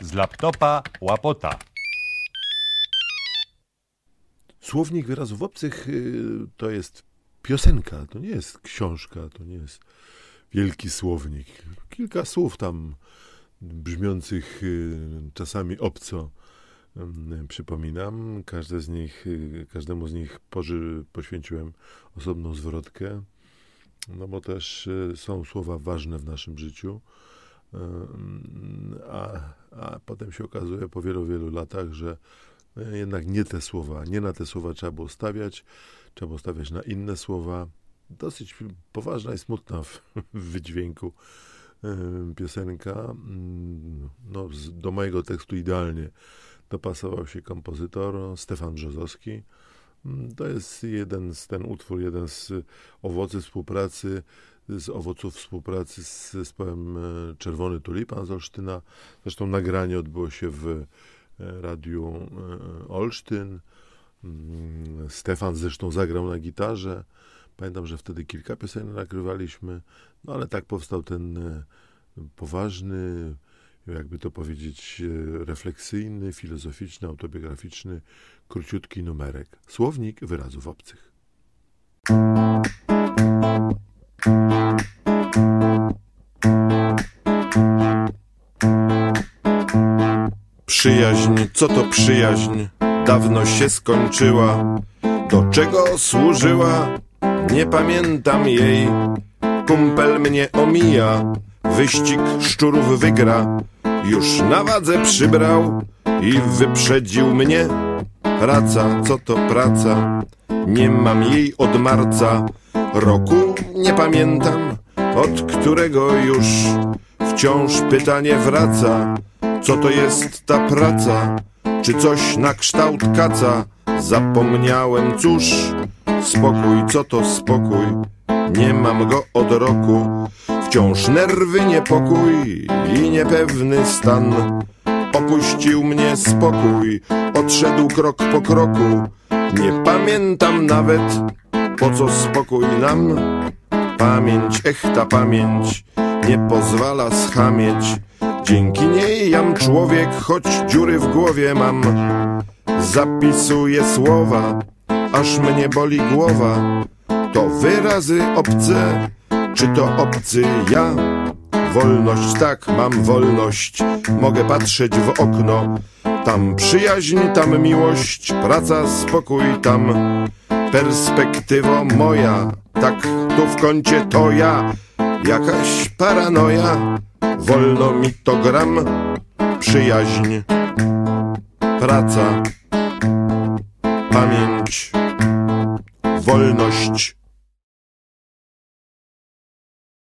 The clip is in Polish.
Z laptopa łapota. Słownik wyrazów obcych y, to jest piosenka, to nie jest książka, to nie jest wielki słownik. Kilka słów tam brzmiących y, czasami obco y, przypominam. Każde z nich, y, każdemu z nich poży, poświęciłem osobną zwrotkę, no bo też są słowa ważne w naszym życiu. Potem się okazuje po wielu, wielu latach, że e, jednak nie te słowa, nie na te słowa trzeba było stawiać, trzeba było stawiać na inne słowa. Dosyć poważna i smutna w, wydźwięku e, piosenka. Mm, No, do mojego tekstu idealnie dopasował się kompozytor Stefan Brzozowski. To jest jeden z ten utwór, jeden z owocy współpracy, z owoców współpracy z zespołem e, Czerwony Tulipan z Olsztyna. Zresztą nagranie odbyło się w e, radiu e, Olsztyn. Mm, Stefan zresztą zagrał na gitarze. Pamiętam, że wtedy kilka piosenek nagrywaliśmy, no ale tak powstał ten poważny, jakby to powiedzieć, e, refleksyjny, filozoficzny, autobiograficzny, króciutki numerek. Słownik wyrazów obcych. Przyjaźń, co to przyjaźń? Dawno się skończyła. Do czego służyła? Nie pamiętam jej. Kumpel mnie omija. Wyścig szczurów wygra. Już na wadze przybrał i wyprzedził mnie. Praca, co to praca? Nie mam jej od marca. Roku nie pamiętam, od którego już wciąż pytanie wraca. Co to jest ta praca? Czy coś na kształt kaca? Zapomniałem, cóż, spokój, co to spokój? Nie mam go od roku. Wciąż nerwy, niepokój i niepewny stan. Opuścił mnie spokój, odszedł krok po kroku. Nie pamiętam nawet, po co spokój nam. Pamięć, ech ta pamięć, nie pozwala schamieć. Dzięki niej jam człowiek, choć dziury w głowie mam. Zapisuję słowa, aż mnie boli głowa. To wyrazy obce, czy to obcy ja? Wolność, tak, mam wolność. Mogę patrzeć w okno. Tam przyjaźń, tam miłość, praca, spokój, tam perspektywo moja. Tak, tu w kącie to ja. Jakaś paranoja. Wolno mi to gram. Przyjaźń, praca, pamięć, wolność.